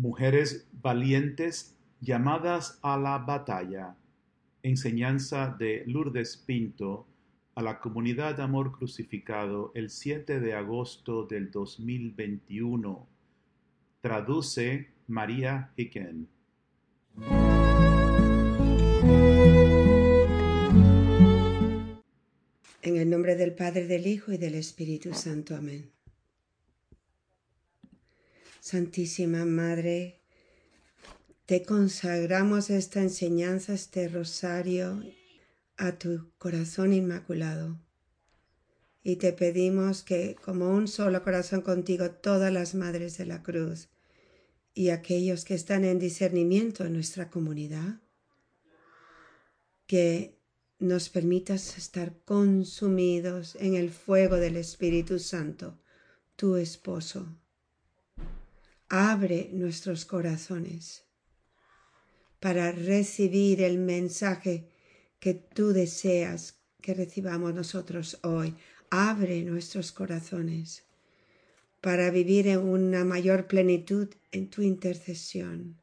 Mujeres valientes llamadas a la batalla. Enseñanza de Lourdes Pinto a la comunidad Amor Crucificado el 7 de agosto del 2021. Traduce María Hicken. En el nombre del Padre, del Hijo y del Espíritu Santo. Amén. Santísima Madre, te consagramos esta enseñanza, este rosario, a tu corazón inmaculado. Y te pedimos que, como un solo corazón contigo, todas las madres de la cruz y aquellos que están en discernimiento en nuestra comunidad, que nos permitas estar consumidos en el fuego del Espíritu Santo, tu esposo. Abre nuestros corazones para recibir el mensaje que tú deseas que recibamos nosotros hoy. Abre nuestros corazones para vivir en una mayor plenitud en tu intercesión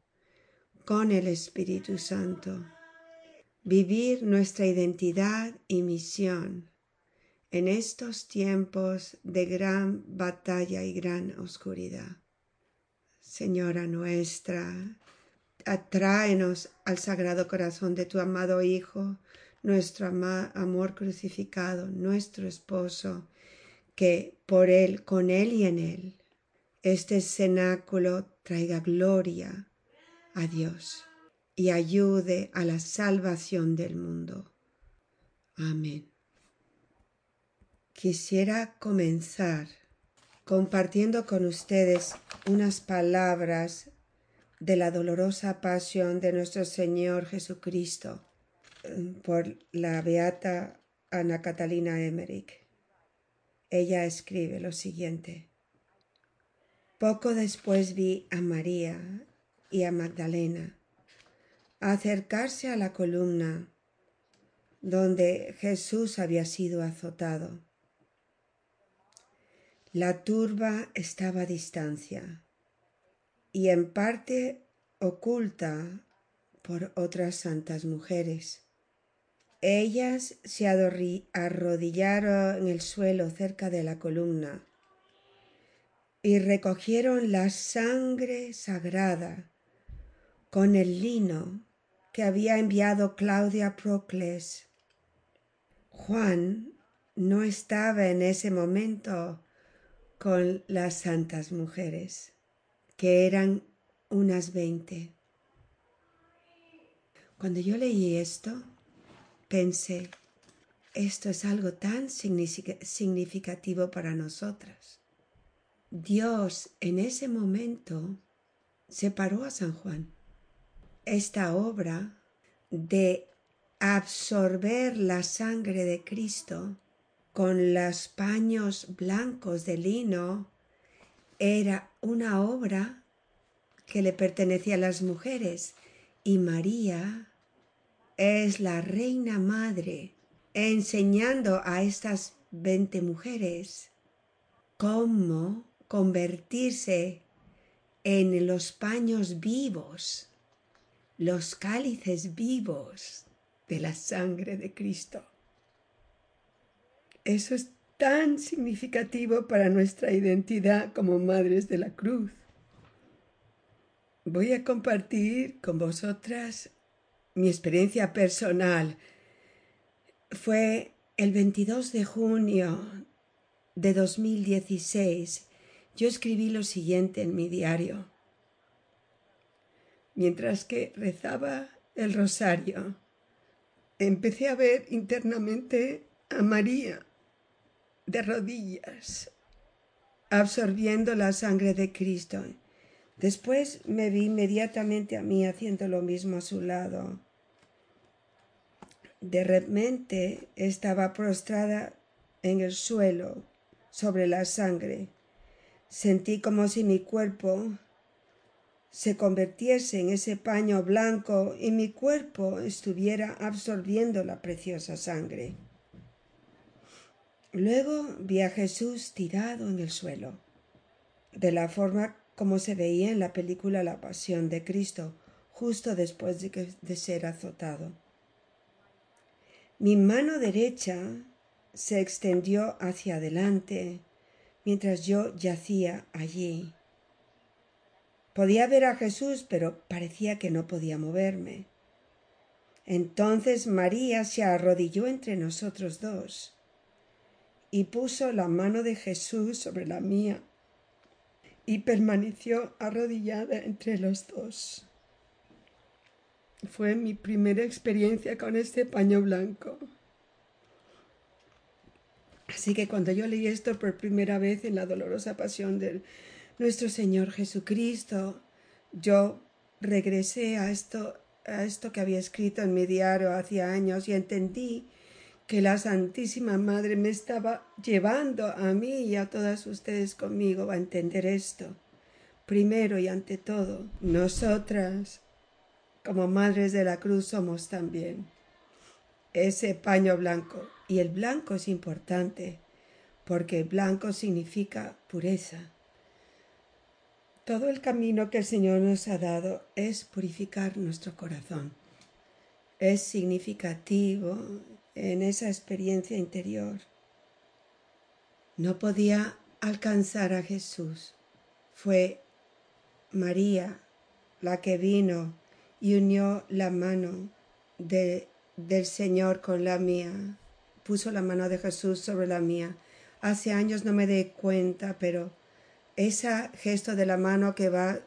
con el Espíritu Santo vivir nuestra identidad y misión en estos tiempos de gran batalla y gran oscuridad. Señora nuestra, atráenos al sagrado corazón de tu amado Hijo, nuestro amor crucificado, nuestro esposo, que por Él, con Él y en Él, este cenáculo traiga gloria a Dios y ayude a la salvación del mundo. Amén. Quisiera comenzar compartiendo con ustedes unas palabras de la dolorosa pasión de nuestro Señor Jesucristo mm, por la beata Ana Catalina Emmerich. Ella escribe lo siguiente. Poco después vi a María y a Magdalena acercarse a la columna donde Jesús había sido azotado. La turba estaba a distancia y en parte oculta por otras santas mujeres. Ellas se arrodillaron en el suelo cerca de la columna y recogieron la sangre sagrada con el lino que había enviado Claudia Procles. Juan no estaba en ese momento con las santas mujeres, que eran unas veinte. Cuando yo leí esto, pensé, esto es algo tan significativo para nosotras. Dios en ese momento separó a San Juan esta obra de absorber la sangre de Cristo con los paños blancos de lino era una obra que le pertenecía a las mujeres y María es la reina madre enseñando a estas veinte mujeres cómo convertirse en los paños vivos los cálices vivos de la sangre de Cristo. Eso es tan significativo para nuestra identidad como madres de la cruz. Voy a compartir con vosotras mi experiencia personal. Fue el 22 de junio de 2016. Yo escribí lo siguiente en mi diario mientras que rezaba el rosario, empecé a ver internamente a María de rodillas, absorbiendo la sangre de Cristo. Después me vi inmediatamente a mí haciendo lo mismo a su lado. De repente estaba prostrada en el suelo sobre la sangre. Sentí como si mi cuerpo se convirtiese en ese paño blanco y mi cuerpo estuviera absorbiendo la preciosa sangre. Luego vi a Jesús tirado en el suelo, de la forma como se veía en la película La Pasión de Cristo, justo después de, de ser azotado. Mi mano derecha se extendió hacia adelante mientras yo yacía allí. Podía ver a Jesús, pero parecía que no podía moverme. Entonces María se arrodilló entre nosotros dos y puso la mano de Jesús sobre la mía y permaneció arrodillada entre los dos. Fue mi primera experiencia con este paño blanco. Así que cuando yo leí esto por primera vez en la dolorosa pasión de nuestro Señor Jesucristo, yo regresé a esto, a esto que había escrito en mi diario hacía años y entendí que la Santísima Madre me estaba llevando a mí y a todas ustedes conmigo a entender esto. Primero y ante todo, nosotras, como Madres de la Cruz, somos también ese paño blanco. Y el blanco es importante, porque blanco significa pureza. Todo el camino que el Señor nos ha dado es purificar nuestro corazón. Es significativo en esa experiencia interior. No podía alcanzar a Jesús. Fue María la que vino y unió la mano de, del Señor con la mía. Puso la mano de Jesús sobre la mía. Hace años no me di cuenta, pero ese gesto de la mano que va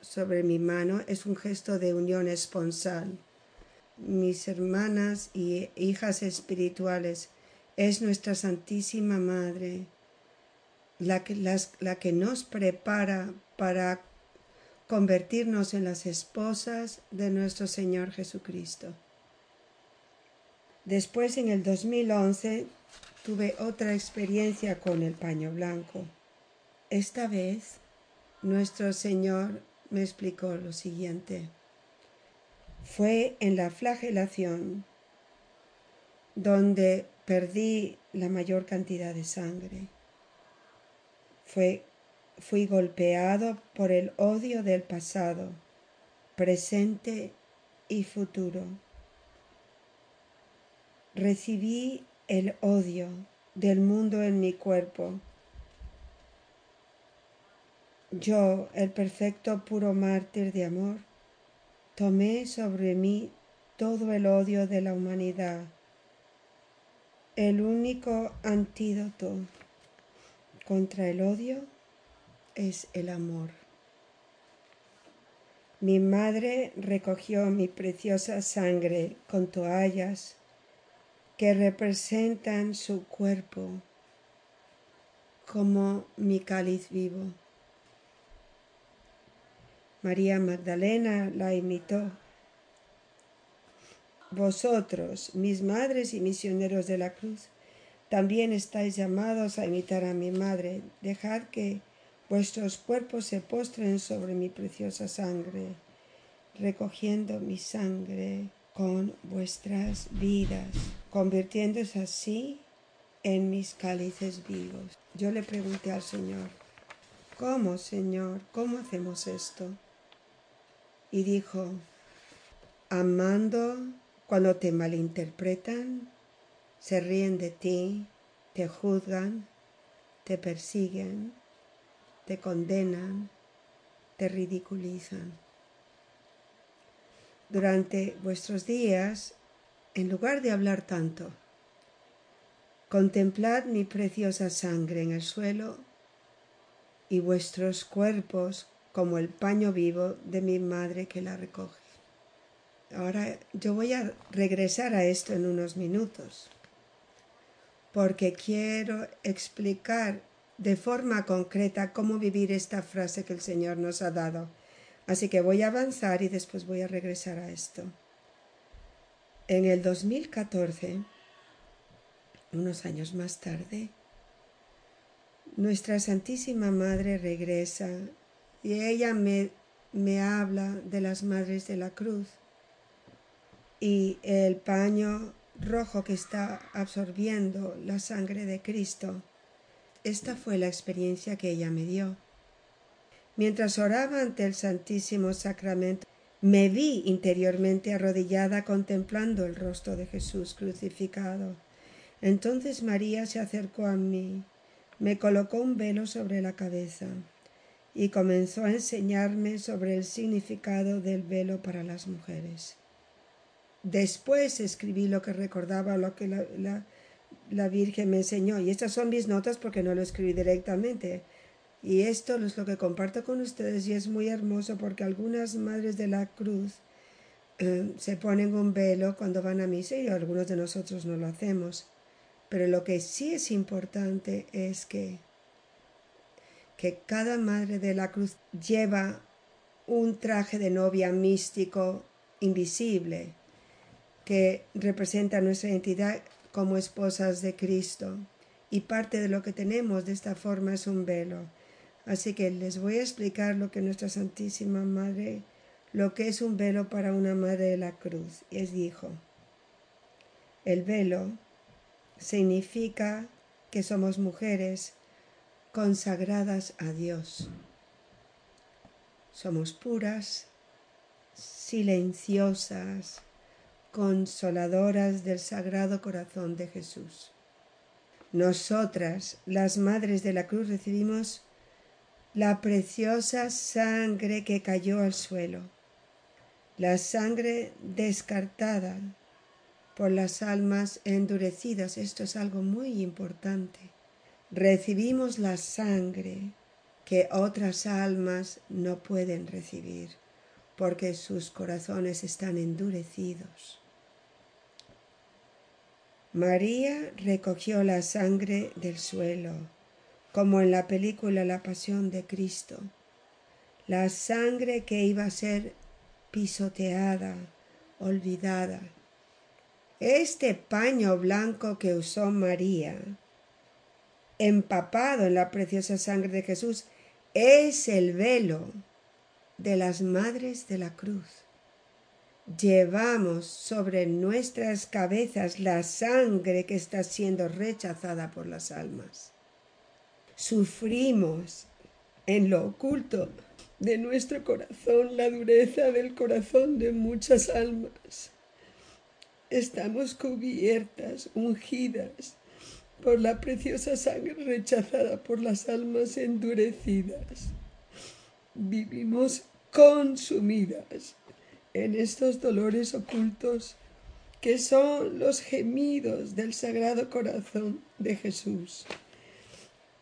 sobre mi mano es un gesto de unión esponsal mis hermanas y hijas espirituales, es nuestra Santísima Madre, la que, la que nos prepara para convertirnos en las esposas de nuestro Señor Jesucristo. Después, en el 2011, tuve otra experiencia con el paño blanco. Esta vez, nuestro Señor me explicó lo siguiente. Fue en la flagelación donde perdí la mayor cantidad de sangre. Fui golpeado por el odio del pasado, presente y futuro. Recibí el odio del mundo en mi cuerpo. Yo, el perfecto puro mártir de amor, tomé sobre mí todo el odio de la humanidad. El único antídoto contra el odio es el amor. Mi madre recogió mi preciosa sangre con toallas que representan su cuerpo como mi cáliz vivo. María Magdalena la imitó. Vosotros, mis madres y misioneros de la cruz, también estáis llamados a imitar a mi madre. Dejad que vuestros cuerpos se postren sobre mi preciosa sangre, recogiendo mi sangre con vuestras vidas, convirtiéndose así en mis cálices vivos. Yo le pregunté al Señor, ¿cómo, Señor? ¿Cómo hacemos esto? Y dijo, amando cuando te malinterpretan, se ríen de ti, te juzgan, te persiguen, te condenan, te ridiculizan. Durante vuestros días, en lugar de hablar tanto, contemplad mi preciosa sangre en el suelo y vuestros cuerpos como el paño vivo de mi madre que la recoge. Ahora yo voy a regresar a esto en unos minutos, porque quiero explicar de forma concreta cómo vivir esta frase que el Señor nos ha dado. Así que voy a avanzar y después voy a regresar a esto. En el 2014, unos años más tarde, nuestra Santísima Madre regresa y ella me, me habla de las madres de la cruz y el paño rojo que está absorbiendo la sangre de Cristo. Esta fue la experiencia que ella me dio. Mientras oraba ante el Santísimo Sacramento, me vi interiormente arrodillada contemplando el rostro de Jesús crucificado. Entonces María se acercó a mí, me colocó un velo sobre la cabeza y comenzó a enseñarme sobre el significado del velo para las mujeres. Después escribí lo que recordaba, lo que la, la, Virgen me enseñó. Y estas son mis notas porque no lo escribí directamente. Y esto es lo que comparto con ustedes y es muy hermoso porque algunas madres de la cruz eh, se ponen un velo cuando van a misa y algunos de nosotros no lo hacemos. Pero lo que sí es importante es que, que cada madre de la cruz lleva un traje de novia místico invisible que representa nuestra identidad como esposas de Cristo. Y parte de lo que tenemos de esta forma es un velo. Así que les voy a explicar lo que nuestra Santísima Madre, lo que es un velo para una Madre de la Cruz. Y es dijo, el velo significa que somos mujeres consagradas a Dios. Somos puras, silenciosas, consoladoras del Sagrado Corazón de Jesús. Nosotras, las Madres de la Cruz, recibimos la preciosa sangre que cayó al suelo, la sangre descartada por las almas endurecidas. Esto es algo muy importante. Recibimos la sangre que otras almas no pueden recibir porque sus corazones están endurecidos. María recogió la sangre del suelo, como en la película La Pasión de Cristo, la sangre que iba a ser pisoteada, olvidada. Este paño blanco que usó María, empapado en la preciosa sangre de Jesús, es el velo de las Madres de la Cruz llevamos sobre nuestras cabezas la sangre que está siendo rechazada por las almas. Sufrimos en lo oculto de nuestro corazón la dureza del corazón de muchas almas. Estamos cubiertas, ungidas por la preciosa sangre rechazada por las almas endurecidas. Vivimos consumidas en estos dolores ocultos que son los gemidos del Sagrado Corazón de Jesús.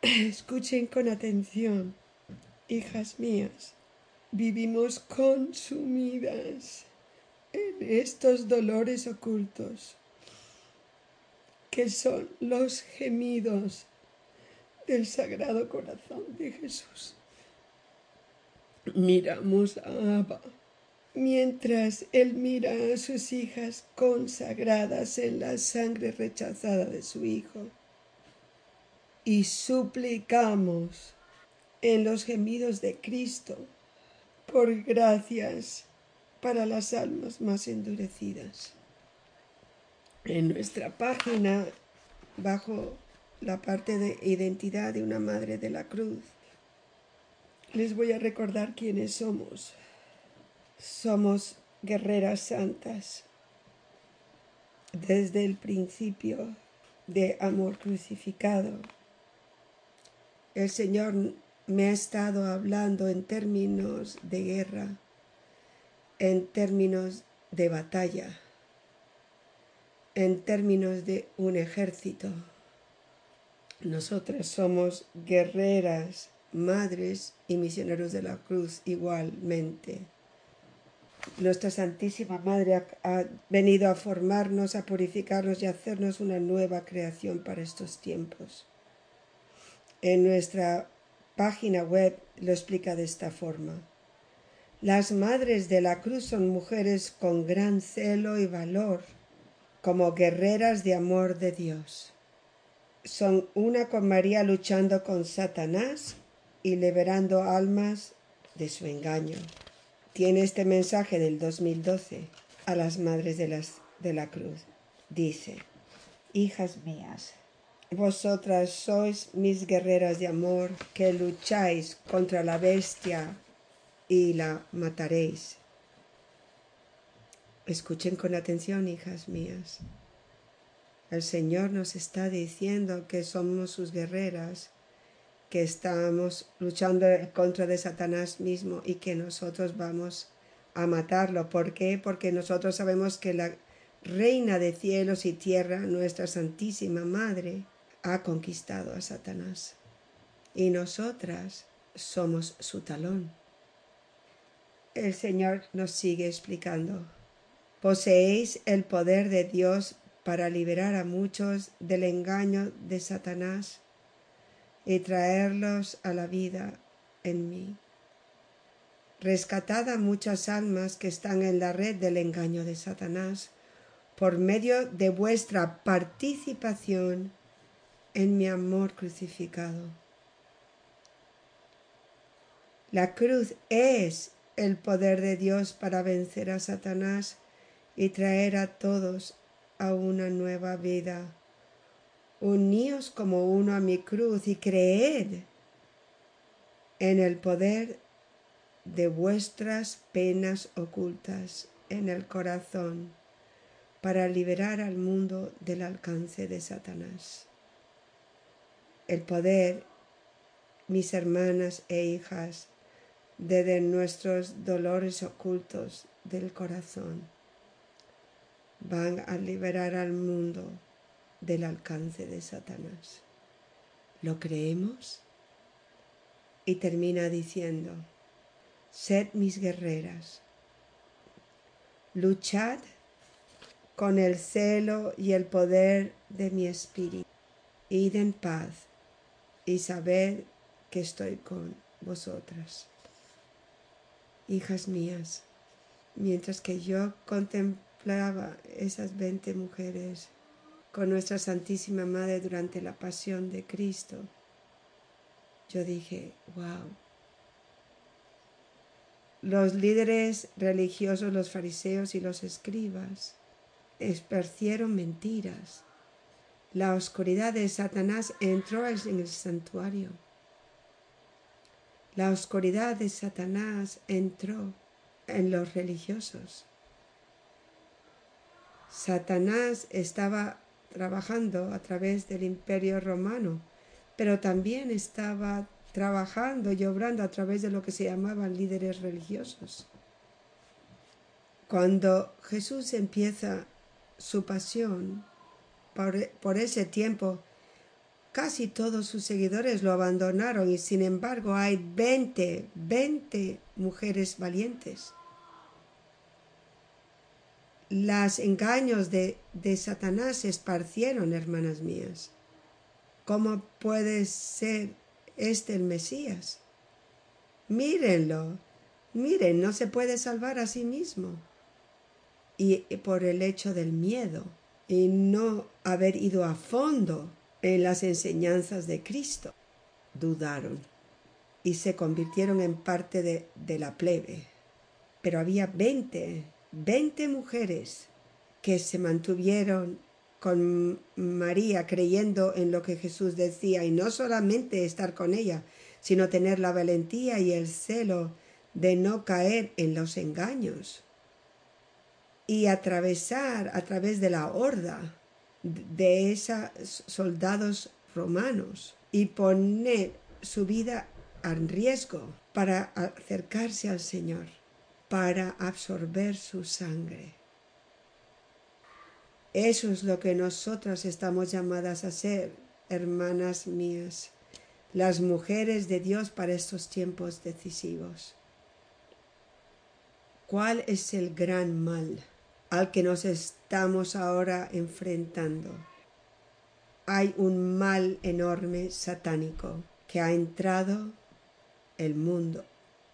Escuchen con atención, hijas mías, vivimos consumidas en estos dolores ocultos que son los gemidos del Sagrado Corazón de Jesús. Miramos a Abba mientras él mira a sus hijas consagradas en la sangre rechazada de su Hijo. Y suplicamos en los gemidos de Cristo por gracias para las almas más endurecidas. En nuestra página, bajo la parte de identidad de una Madre de la Cruz, les voy a recordar quiénes somos. Somos guerreras santas desde el principio de amor crucificado. El Señor me ha estado hablando en términos de guerra, en términos de batalla, en términos de un ejército. Nosotras somos guerreras, madres y misioneros de la cruz igualmente nuestra Santísima Madre ha, venido a formarnos, a purificarnos y a hacernos una nueva creación para estos tiempos. En nuestra página web lo explica de esta forma. Las madres de la cruz son mujeres con gran celo y valor, como guerreras de amor de Dios. Son una con María luchando con Satanás y liberando almas de su engaño tiene este mensaje del 2012 a las madres de, las, de la cruz. Dice, hijas mías, Vosotras sois mis guerreras de amor, que lucháis contra la bestia y la mataréis. Escuchen con atención, hijas mías. El Señor nos está diciendo que somos sus guerreras, que estamos luchando contra de Satanás mismo y que nosotros vamos a matarlo. ¿Por qué? Porque nosotros sabemos que la Reina de cielos y tierra, nuestra Santísima Madre, ha conquistado a Satanás. Y nosotras somos su talón. El Señor nos sigue explicando. Poseéis el poder de Dios para liberar a muchos del engaño de Satanás y traerlos a la vida en mí. Rescatad a muchas almas que están en la red del engaño de Satanás por medio de vuestra participación en mi amor crucificado. La cruz es el poder de Dios para vencer a Satanás y traer a todos a una nueva vida. Uníos como uno a mi cruz y creed en el poder de vuestras penas ocultas en el corazón para liberar al mundo del alcance de Satanás el poder, mis hermanas e hijas, de nuestros dolores ocultos del corazón. Van a liberar al mundo del alcance de Satanás. ¿Lo creemos? Y termina diciendo, sed mis guerreras, luchad con el celo y el poder de mi espíritu, id en paz y sabed que estoy con vosotras. Hijas mías, mientras que yo esas veinte mujeres con nuestra Santísima Madre durante la pasión de Cristo, yo dije, wow. Los líderes religiosos, los fariseos y los escribas, esparcieron mentiras la oscuridad de Satanás entró en el santuario. La oscuridad de Satanás entró en los religiosos. Satanás estaba trabajando a través del imperio romano, pero también estaba trabajando y obrando a través de lo que se llamaban líderes religiosos. Cuando Jesús empieza su pasión, por, ese tiempo, casi todos sus seguidores lo abandonaron y sin embargo hay 20, 20 mujeres valientes. Los engaños de, de Satanás se esparcieron, hermanas mías. ¿Cómo puede ser este el Mesías? Mírenlo, miren, no se puede salvar a sí mismo. Y por el hecho del miedo y no haber ido a fondo en las enseñanzas de Cristo. Dudaron y se convirtieron en parte de, de la plebe. Pero había veinte, veinte mujeres que se mantuvieron con María creyendo en lo que Jesús decía y no solamente estar con ella, sino tener la valentía y el celo de no caer en los engaños y atravesar a través de la horda de esos soldados romanos y poner su vida en riesgo para acercarse al Señor, para absorber su sangre. Eso es lo que nosotras estamos llamadas a ser, hermanas mías, las mujeres de Dios para estos tiempos decisivos. ¿Cuál es el gran mal? al que nos estamos ahora enfrentando. Hay un mal enorme satánico que ha entrado el mundo,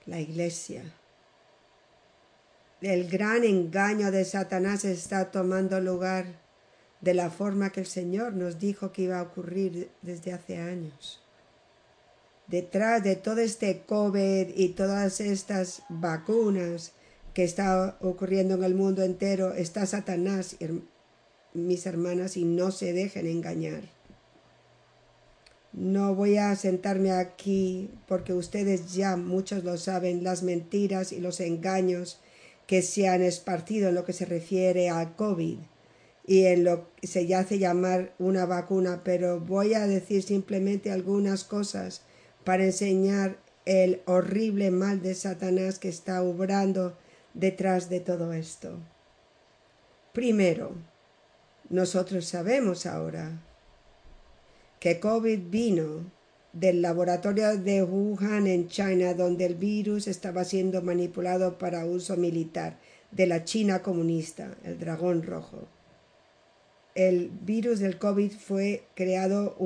la iglesia. El gran engaño de Satanás está tomando lugar de la forma que el Señor nos dijo que iba a ocurrir desde hace años. Detrás de todo este COVID y todas estas vacunas que está ocurriendo en el mundo entero está Satanás, mis hermanas, y no se dejen engañar. No voy a sentarme aquí porque ustedes ya muchos lo saben, las mentiras y los engaños que se han esparcido en lo que se refiere al COVID y en lo que se hace llamar una vacuna, pero voy a decir simplemente algunas cosas para enseñar el horrible mal de Satanás que está obrando detrás de todo esto. Primero, nosotros sabemos ahora que COVID vino del laboratorio de Wuhan en China, donde el virus estaba siendo manipulado para uso militar, de la China comunista, el dragón rojo. El virus del COVID fue creado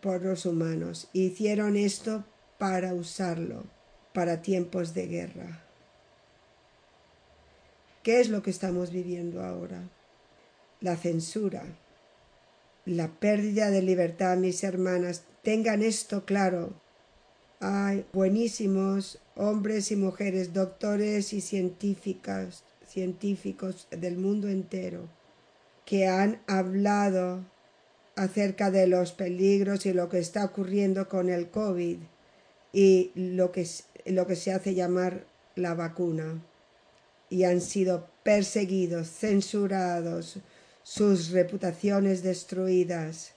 por los humanos. Hicieron esto para usarlo para tiempos de guerra. ¿Qué es lo que estamos viviendo ahora? La censura, la pérdida de libertad, mis hermanas. Tengan esto claro. Hay buenísimos hombres y mujeres, doctores y científicas, científicos del mundo entero, que han hablado acerca de los peligros y lo que está ocurriendo con el COVID y lo que, lo que se hace llamar la vacuna. Y han sido perseguidos, censurados, sus reputaciones destruidas.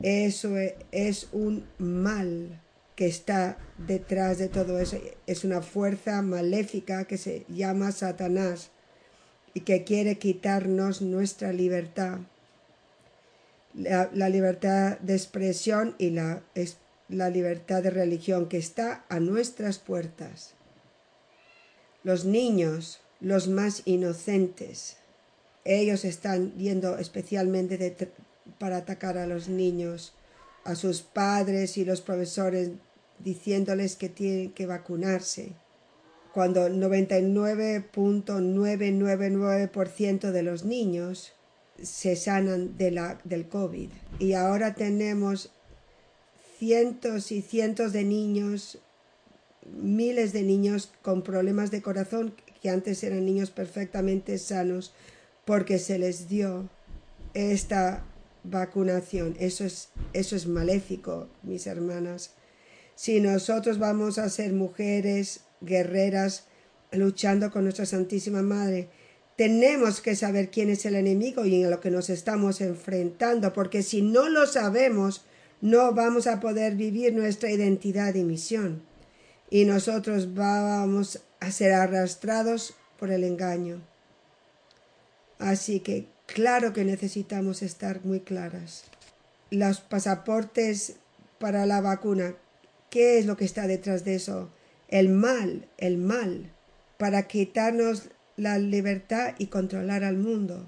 Eso e, es un mal que está detrás de todo eso. Es una fuerza maléfica que se llama Satanás y que quiere quitarnos nuestra libertad. La, libertad de expresión y la, la libertad de religión que está a nuestras puertas. Los niños, los más inocentes, ellos están yendo especialmente para atacar a los niños, a sus padres y los profesores diciéndoles que tienen que vacunarse, cuando el 99.999% de los niños se sanan de la, del COVID. Y ahora tenemos cientos y cientos de niños, miles de niños con problemas de corazón que antes eran niños perfectamente sanos, porque se les dio esta vacunación. Eso es, eso es maléfico, mis hermanas. Si nosotros vamos a ser mujeres guerreras luchando con nuestra Santísima Madre, tenemos que saber quién es el enemigo y en lo que nos estamos enfrentando, porque si no lo sabemos, no vamos a poder vivir nuestra identidad y misión. Y nosotros vamos a ser arrastrados por el engaño. Así que claro que necesitamos estar muy claras. Los pasaportes para la vacuna, ¿qué es lo que está detrás de eso? El mal, el mal, para quitarnos la libertad y controlar al mundo.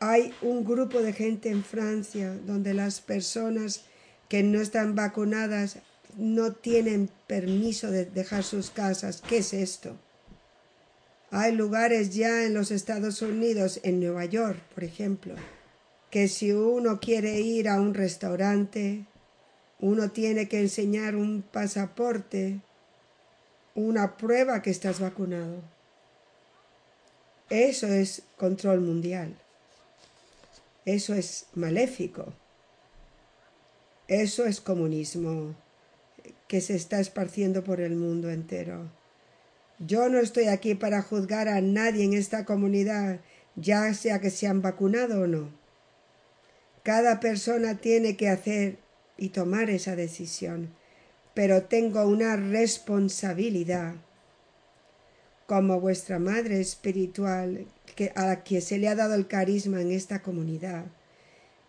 Hay un grupo de gente en Francia donde las personas que no están vacunadas no tienen permiso de dejar sus casas. ¿Qué es esto? Hay lugares ya en los Estados Unidos, en Nueva York, por ejemplo, que si uno quiere ir a un restaurante, uno tiene que enseñar un pasaporte, una prueba que estás vacunado. Eso es control mundial. Eso es maléfico. Eso es comunismo que se está esparciendo por el mundo entero. Yo no estoy aquí para juzgar a nadie en esta comunidad, ya sea que se han vacunado o no. Cada persona tiene que hacer y tomar esa decisión, pero tengo una responsabilidad como vuestra madre espiritual a la que se le ha dado el carisma en esta comunidad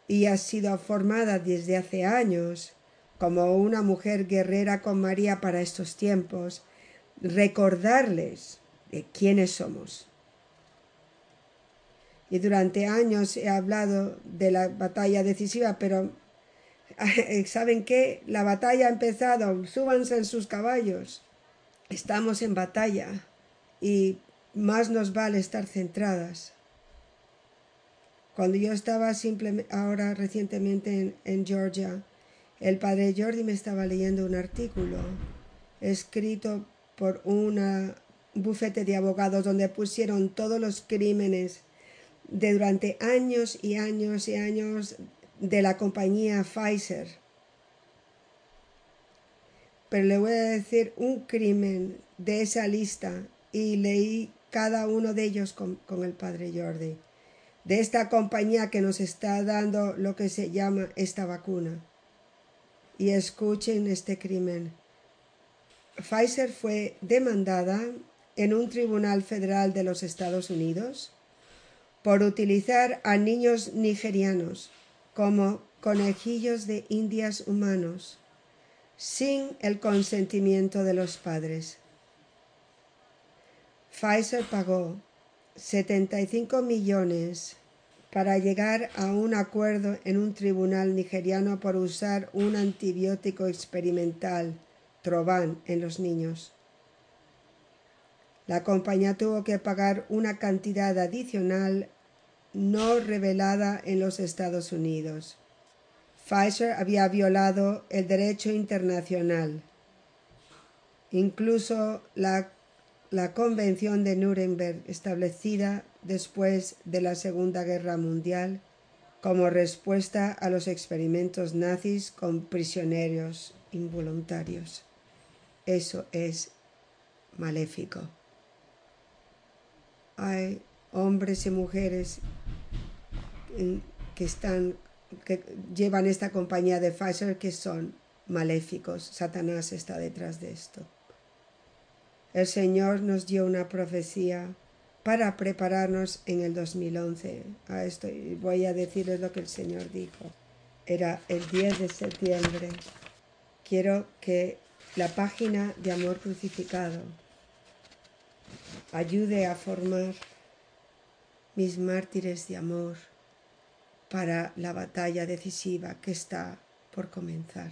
y ha sido formada desde hace años como una mujer guerrera con María para estos tiempos, recordarles de quiénes somos. Y durante años he hablado de la batalla decisiva, pero ¿saben qué? La batalla ha empezado, súbanse en sus caballos. Estamos en batalla y más nos vale estar centradas. Cuando yo estaba simplemente ahora recientemente en, en Georgia, el padre Jordi me estaba leyendo un artículo escrito por un bufete de abogados donde pusieron todos los crímenes de durante años y años y años de la compañía Pfizer pero le voy a decir un crimen de esa lista y leí cada uno de ellos con, con el padre Jordi, de esta compañía que nos está dando lo que se llama esta vacuna. Y escuchen este crimen. Pfizer fue demandada en un tribunal federal de los Estados Unidos por utilizar a niños nigerianos como conejillos de indias humanos sin el consentimiento de los padres. Pfizer pagó 75 millones para llegar a un acuerdo en un tribunal nigeriano por usar un antibiótico experimental, Trovan, en los niños. La compañía tuvo que pagar una cantidad adicional no revelada en los Estados Unidos. Pfizer había violado el derecho internacional, incluso la, la Convención de Nuremberg establecida después de la Segunda Guerra Mundial como respuesta a los experimentos nazis con prisioneros involuntarios. Eso es maléfico. Hay hombres y mujeres que están que llevan esta compañía de Pfizer que son maléficos. Satanás está detrás de esto. El Señor nos dio una profecía para prepararnos en el 2011 a esto. Y voy a decirles lo que el Señor dijo. Era el 10 de septiembre. Quiero que la página de Amor Crucificado ayude a formar mis mártires de amor para la batalla decisiva que está por comenzar.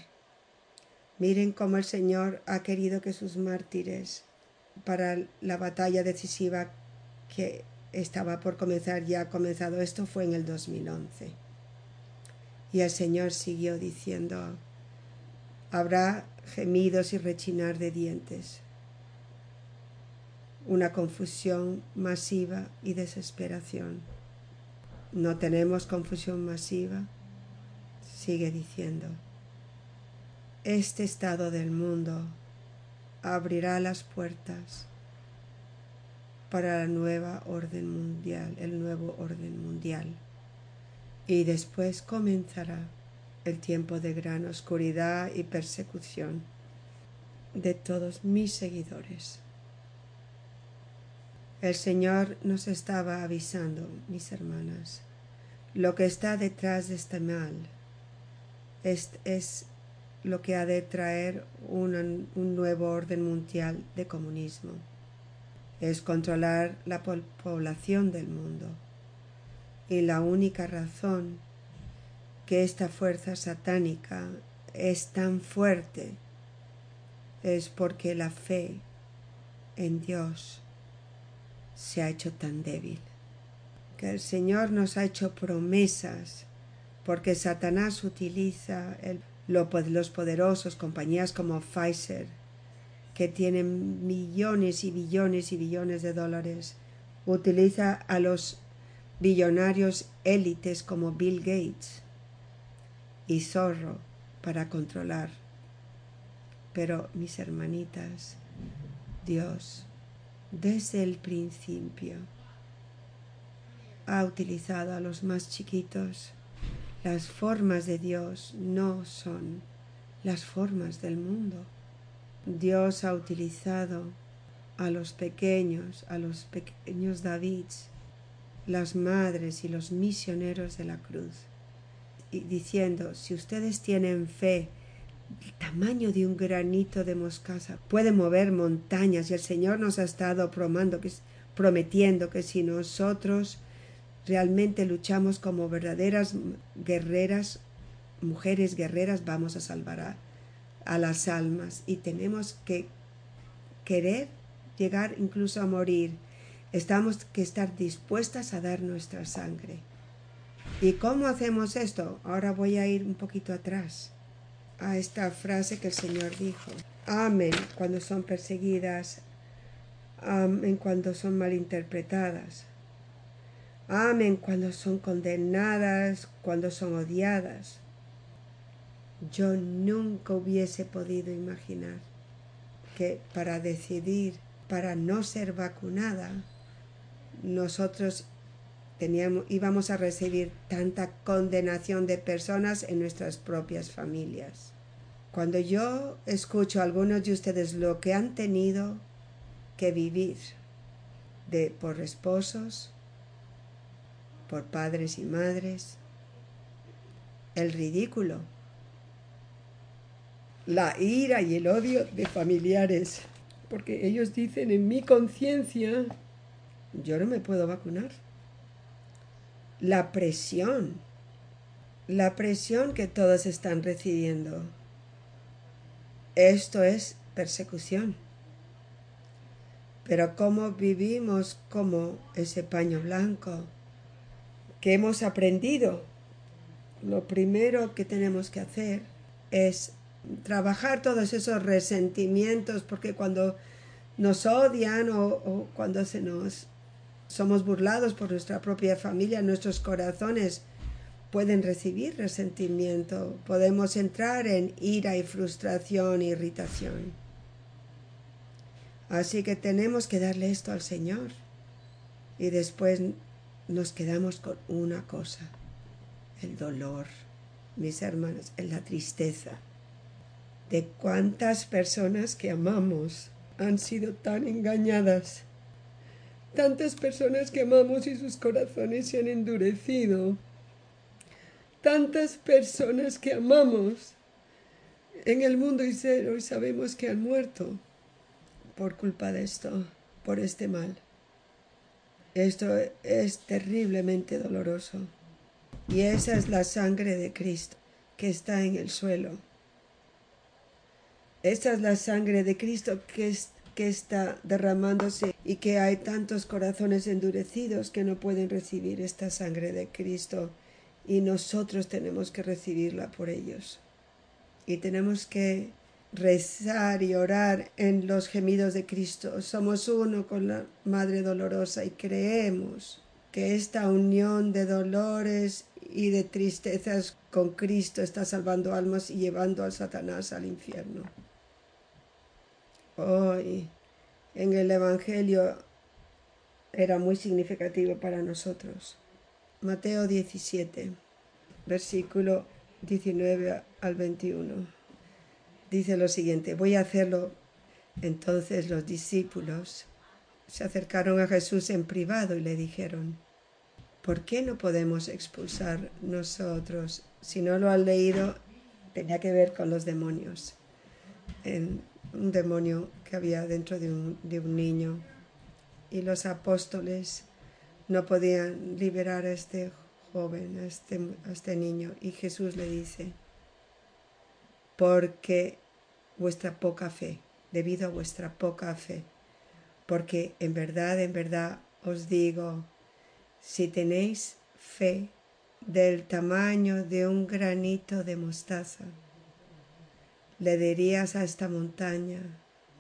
Miren cómo el Señor ha querido que sus mártires para la batalla decisiva que estaba por comenzar ya ha comenzado. Esto fue en el 2011. Y el Señor siguió diciendo, habrá gemidos y rechinar de dientes, una confusión masiva y desesperación. No tenemos confusión masiva, sigue diciendo. Este estado del mundo abrirá las puertas para la nueva orden mundial, el nuevo orden mundial. Y después comenzará el tiempo de gran oscuridad y persecución de todos mis seguidores. El Señor nos estaba avisando, mis hermanas, lo que está detrás de este mal es, lo que ha de traer un nuevo orden mundial de comunismo es controlar la población del mundo. Y la única razón que esta fuerza satánica es tan fuerte es porque la fe en Dios se ha hecho tan débil. Que el Señor nos ha hecho promesas porque Satanás utiliza los poderosos compañías como Pfizer, que tienen millones y billones y billones de dólares, utiliza a los billonarios élites como Bill Gates y Zorro para controlar. Pero mis hermanitas, Dios, desde el principio, ha utilizado a los más chiquitos. Las formas de Dios no son las formas del mundo. Dios ha utilizado a los pequeños, a los pequeños Davids, las madres y los misioneros de la cruz, diciendo, si ustedes tienen fe, el tamaño de un granito de moscasa puede mover montañas y el Señor nos ha estado que, prometiendo que si nosotros realmente luchamos como verdaderas guerreras, mujeres guerreras, vamos a salvar a, a las almas y tenemos que querer llegar incluso a morir. Estamos que estar dispuestas a dar nuestra sangre. ¿Y cómo hacemos esto? Ahora voy a ir un poquito atrás a esta frase que el Señor dijo. Amén cuando son perseguidas, amén cuando son malinterpretadas, amén cuando son condenadas, cuando son odiadas, yo nunca hubiese podido imaginar que para decidir, para no ser vacunada, nosotros íbamos a recibir tanta condenación de personas en nuestras propias familias. Cuando yo escucho a algunos de ustedes lo que han tenido que vivir de, por esposos, por padres y madres, el ridículo, la ira y el odio de familiares, porque ellos dicen en mi conciencia, yo no me puedo vacunar. La presión, la presión que todos están recibiendo. Esto es persecución. Pero cómo vivimos como ese paño blanco que hemos aprendido, lo primero que tenemos que hacer es trabajar todos esos resentimientos, porque cuando nos odian o, cuando se nos somos burlados por nuestra propia familia, nuestros corazones pueden recibir resentimiento, podemos entrar en ira y frustración, irritación. Así que tenemos que darle esto al Señor y después nos quedamos con una cosa, el dolor, mis hermanos, en la tristeza de cuántas personas que amamos han sido tan engañadas. Tantas personas que amamos y sus corazones se han endurecido. Tantas personas que amamos en el mundo y hoy sabemos que han muerto por culpa de esto, por este mal. Esto es terriblemente doloroso. Y esa es la sangre de Cristo que está en el suelo esta es la sangre de Cristo que, que está derramándose y que hay tantos corazones endurecidos que no pueden recibir esta sangre de Cristo y nosotros tenemos que recibirla por ellos. Y tenemos que rezar y orar en los gemidos de Cristo. Somos uno con la Madre Dolorosa y creemos que esta unión de dolores y de tristezas con Cristo está salvando almas y llevando a Satanás al infierno. Hoy en el Evangelio era muy significativo para nosotros. Mateo 17, versículo 19 al 21. Dice lo siguiente, voy a hacerlo. Entonces los discípulos se acercaron a Jesús en privado y le dijeron, ¿por qué no podemos expulsar nosotros? Si no lo han leído, tenía que ver con los demonios. Un demonio que había dentro de un, niño y los apóstoles no podían liberar a este joven, a este, a este niño. Y Jesús le dice, porque vuestra poca fe, debido a vuestra poca fe, porque en verdad, en verdad os digo, si tenéis fe del tamaño de un granito de mostaza, le dirías a esta montaña,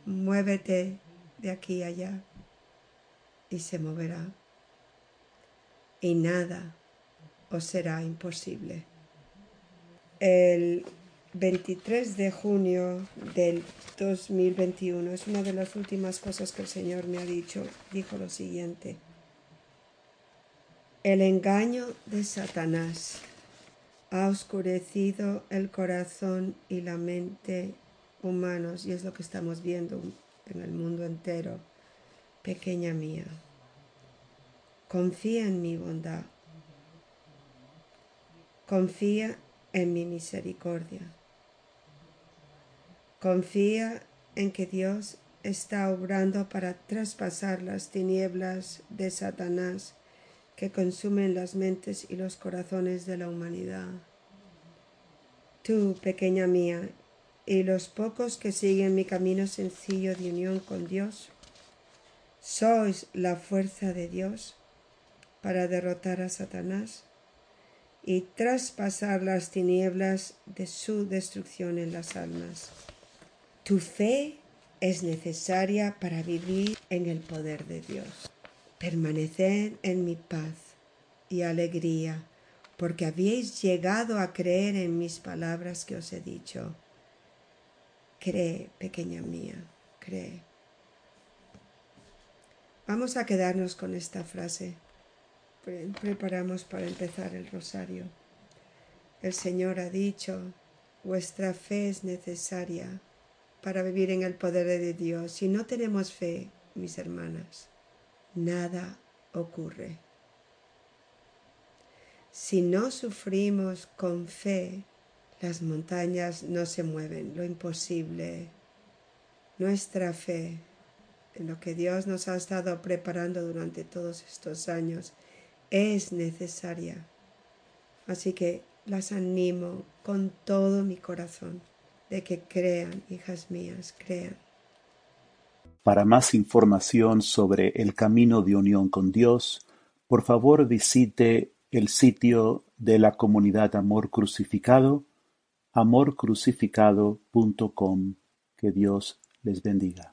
muévete de aquí allá y se moverá. Y nada os será imposible. El 23 de junio del 2021 es una de las últimas cosas que el Señor me ha dicho. Dijo lo siguiente. El engaño de Satanás ha oscurecido el corazón y la mente humanos y es lo que estamos viendo en el mundo entero. Pequeña mía, confía en mi bondad, confía en mi misericordia, confía en que Dios está obrando para traspasar las tinieblas de Satanás que consumen las mentes y los corazones de la humanidad. Tú, pequeña mía, y los pocos que siguen mi camino sencillo de unión con Dios, sois la fuerza de Dios para derrotar a Satanás y traspasar las tinieblas de su destrucción en las almas. Tu fe es necesaria para vivir en el poder de Dios. Permaneced en mi paz y alegría, porque habéis llegado a creer en mis palabras que os he dicho. Cree, pequeña mía. cree. Vamos a quedarnos con esta frase. Preparamos para empezar el rosario. El Señor ha dicho, vuestra fe es necesaria para vivir en el poder de Dios. Si no tenemos fe, mis hermanas, nada ocurre. Si no sufrimos con fe, las montañas no se mueven, lo imposible. Nuestra fe en lo que Dios nos ha estado preparando durante todos estos años es necesaria. Así que las animo con todo mi corazón de que crean, hijas mías, crean. Para más información sobre el camino de unión con Dios, por favor visite el sitio de la comunidad Amor Crucificado, amorcrucificado.com. Que Dios les bendiga.